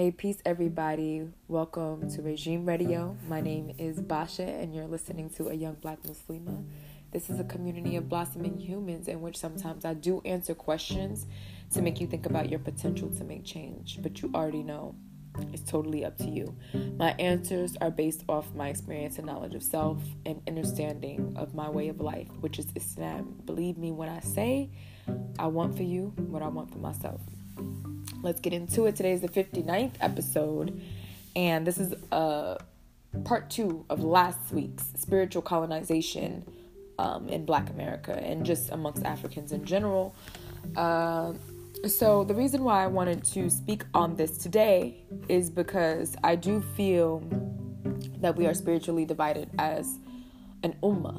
Hey, peace, everybody. Welcome to Regime Radio. My name is Basha, and you're listening to a young black Muslima. This is a community of blossoming humans in which sometimes I do answer questions to make you think about your potential to make change, but you already know it's totally up to you. My answers are based off my experience and knowledge of self and understanding of my way of life, which is Islam. Believe me when I say I want for you what I want for myself. Let's get into it. Today is the 59th episode, and this is uh, part two of last week's spiritual colonization um, in Black America and just amongst Africans in general. Uh, so, the reason why I wanted to speak on this today is because I do feel that we are spiritually divided as an ummah.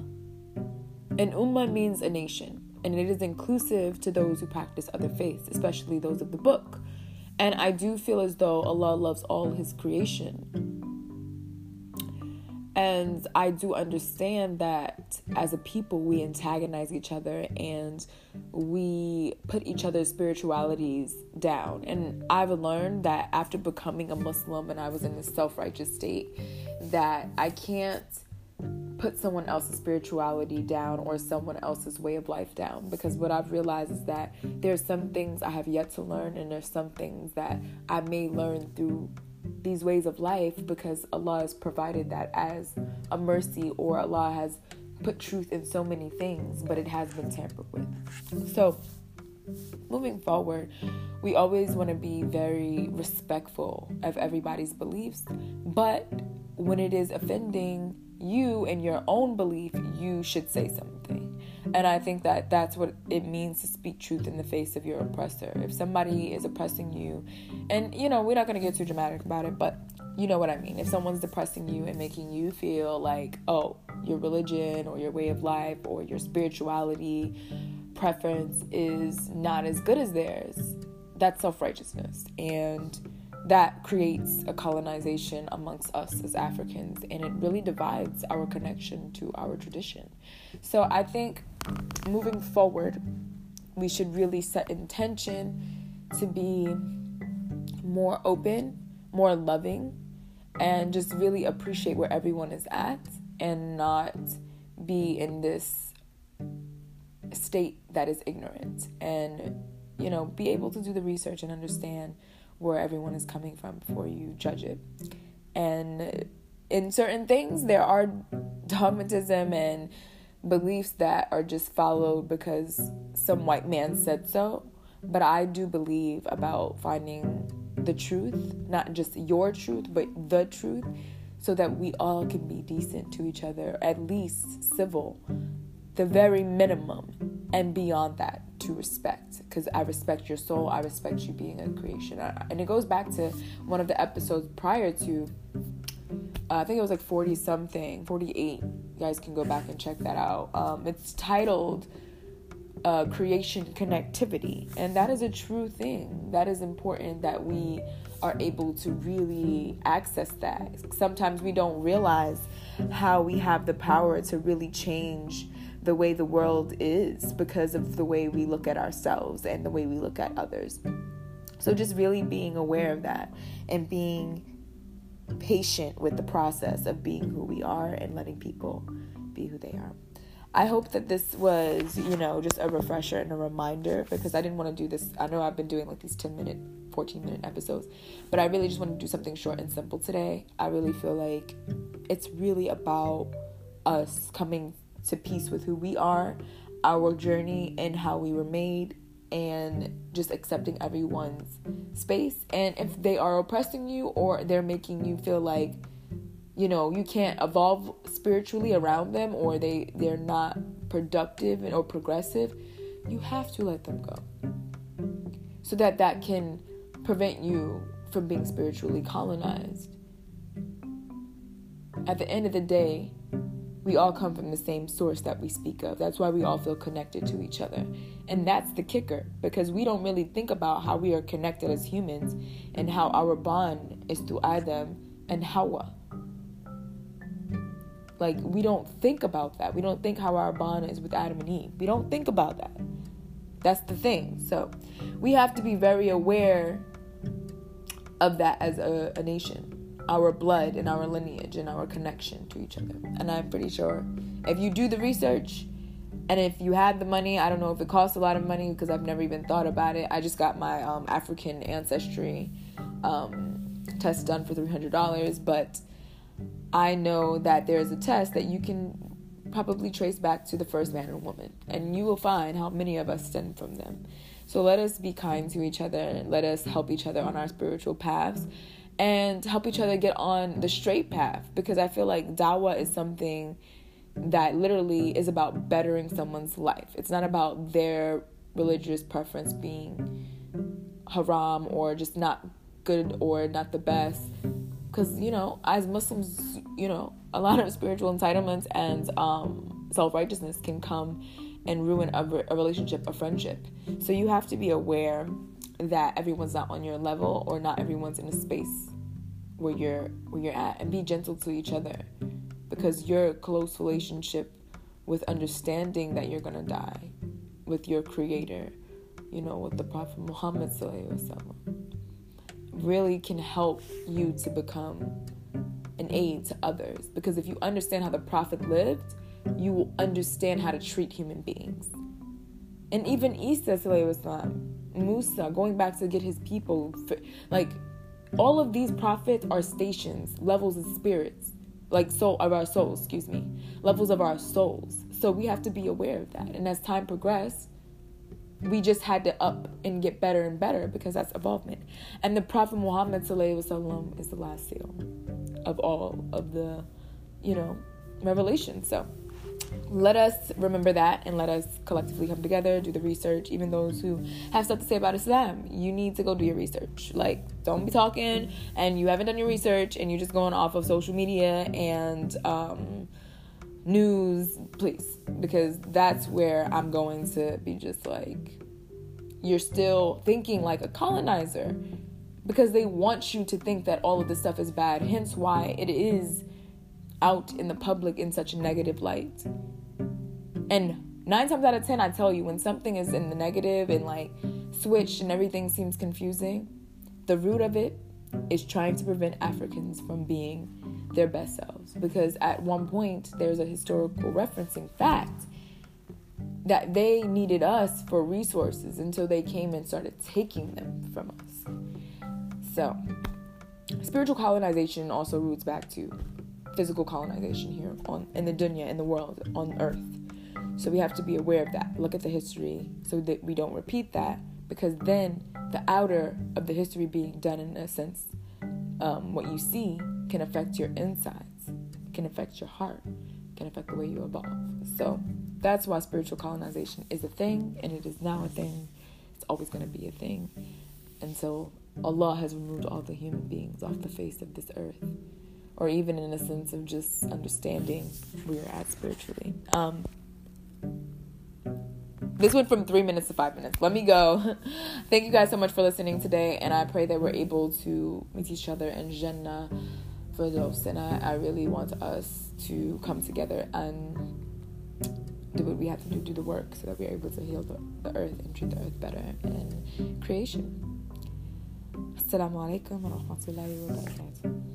An ummah means a nation and it is inclusive to those who practice other faiths, especially those of the book. And I do feel as though Allah loves all His creation. And I do understand that as a people, we antagonize each other and we put each other's spiritualities down. And I've learned that after becoming a Muslim and I was in this self righteous state, that I can't put someone else's spirituality down or someone else's way of life down because what I've realized is that there's some things I have yet to learn and there's some things that I may learn through these ways of life because Allah has provided that as a mercy or Allah has put truth in so many things but it has been tampered with. So moving forward, we always want to be very respectful of everybody's beliefs, but when it is offending you and your own belief, you should say something. And I think that that's what it means to speak truth in the face of your oppressor. If somebody is oppressing you, and you know, we're not going to get too dramatic about it, but you know what I mean. If someone's depressing you and making you feel like, oh, your religion or your way of life or your spirituality preference is not as good as theirs, that's self righteousness. And that creates a colonization amongst us as Africans and it really divides our connection to our tradition. So I think moving forward, we should really set intention to be more open, more loving, and just really appreciate where everyone is at and not be in this state that is ignorant and you know be able to do the research and understand where everyone is coming from before you judge it. And in certain things, there are dogmatism and beliefs that are just followed because some white man said so. But I do believe about finding the truth, not just your truth, but the truth, so that we all can be decent to each other, at least civil, the very minimum, and beyond that to respect because I respect your soul. I respect you being a creation. And it goes back to one of the episodes prior to, uh, I think it was like 40 something, 48. You guys can go back and check that out. Um, it's titled uh, Creation Connectivity. And that is a true thing. That is important that we are able to really access that. Sometimes we don't realize how we have the power to really change the way the world is because of the way we look at ourselves and the way we look at others. So, just really being aware of that and being patient with the process of being who we are and letting people be who they are. I hope that this was, you know, just a refresher and a reminder because I didn't want to do this. I know I've been doing like these 10 minute, 14 minute episodes, but I really just want to do something short and simple today. I really feel like it's really about us coming to peace with who we are, our journey, and how we were made, and just accepting everyone's space. And if they are oppressing you or they're making you feel like, you know, you can't evolve spiritually around them or they, they're not productive or progressive, you have to let them go. So that that can prevent you from being spiritually colonized. At the end of the day, we all come from the same source that we speak of. That's why we all feel connected to each other. And that's the kicker because we don't really think about how we are connected as humans and how our bond is through Adam and Hawa. Like, we don't think about that. We don't think how our bond is with Adam and Eve. We don't think about that. That's the thing. So, we have to be very aware of that as a, a nation, our blood and our lineage and our connection to each other. And I'm pretty sure if you do the research and if you had the money, I don't know if it costs a lot of money because I've never even thought about it. I just got my um, African ancestry um, test done for $300, but I know that there's a test that you can probably trace back to the first man or woman, and you will find how many of us stem from them. So let us be kind to each other. And let us help each other on our spiritual paths and help each other get on the straight path because I feel like dawah is something that literally is about bettering someone's life. It's not about their religious preference being haram or just not good or not the best. Because, you know, as Muslims, you know, a lot of spiritual entitlements and um, self righteousness can come and ruin a, a relationship, a friendship. So you have to be aware that everyone's not on your level or not everyone's in a space where you're where you're at and be gentle to each other because your close relationship with understanding that you're gonna die with your creator you know with the prophet muhammad really can help you to become an aid to others because if you understand how the prophet lived you will understand how to treat human beings. And even Isa, Musa, going back to get his people, like all of these prophets are stations, levels of spirits, like soul of our souls, excuse me, levels of our souls. So we have to be aware of that. And as time progressed, we just had to up and get better and better because that's evolvement. And the Prophet Muhammad وسلم, is the last seal of all of the, you know, revelation. So let us remember that and let us collectively come together, do the research. Even those who have stuff to say about Islam, you need to go do your research. Like, don't be talking and you haven't done your research and you're just going off of social media and um, news, please, because that's where I'm going to be just like, you're still thinking like a colonizer because they want you to think that all of this stuff is bad, hence why it is out in the public in such a negative light. And nine times out of ten, I tell you, when something is in the negative and like switched and everything seems confusing, the root of it is trying to prevent Africans from being their best selves. Because at one point, there's a historical referencing fact that they needed us for resources until they came and started taking them from us. So, spiritual colonization also roots back to physical colonization here on in the dunya in the world on earth. So we have to be aware of that. Look at the history so that we don't repeat that because then the outer of the history being done in a sense um, what you see can affect your insides can affect your heart can affect the way you evolve. So that's why spiritual colonization is a thing and it is now a thing. It's always going to be a thing. Until allah has removed all the human beings off the face of this earth or even in a sense of just understanding where you're at spiritually. Um, this went from three minutes to five minutes. Let me go. Thank you guys so much for listening today, and I pray that we're able to meet each other in Jannah for those. And I, I really want us to come together and do what we have to do, do the work, so that we're able to heal the, the earth and treat the earth better in creation. Assalamu alaikum wa rahmatullahi wa barakatuh.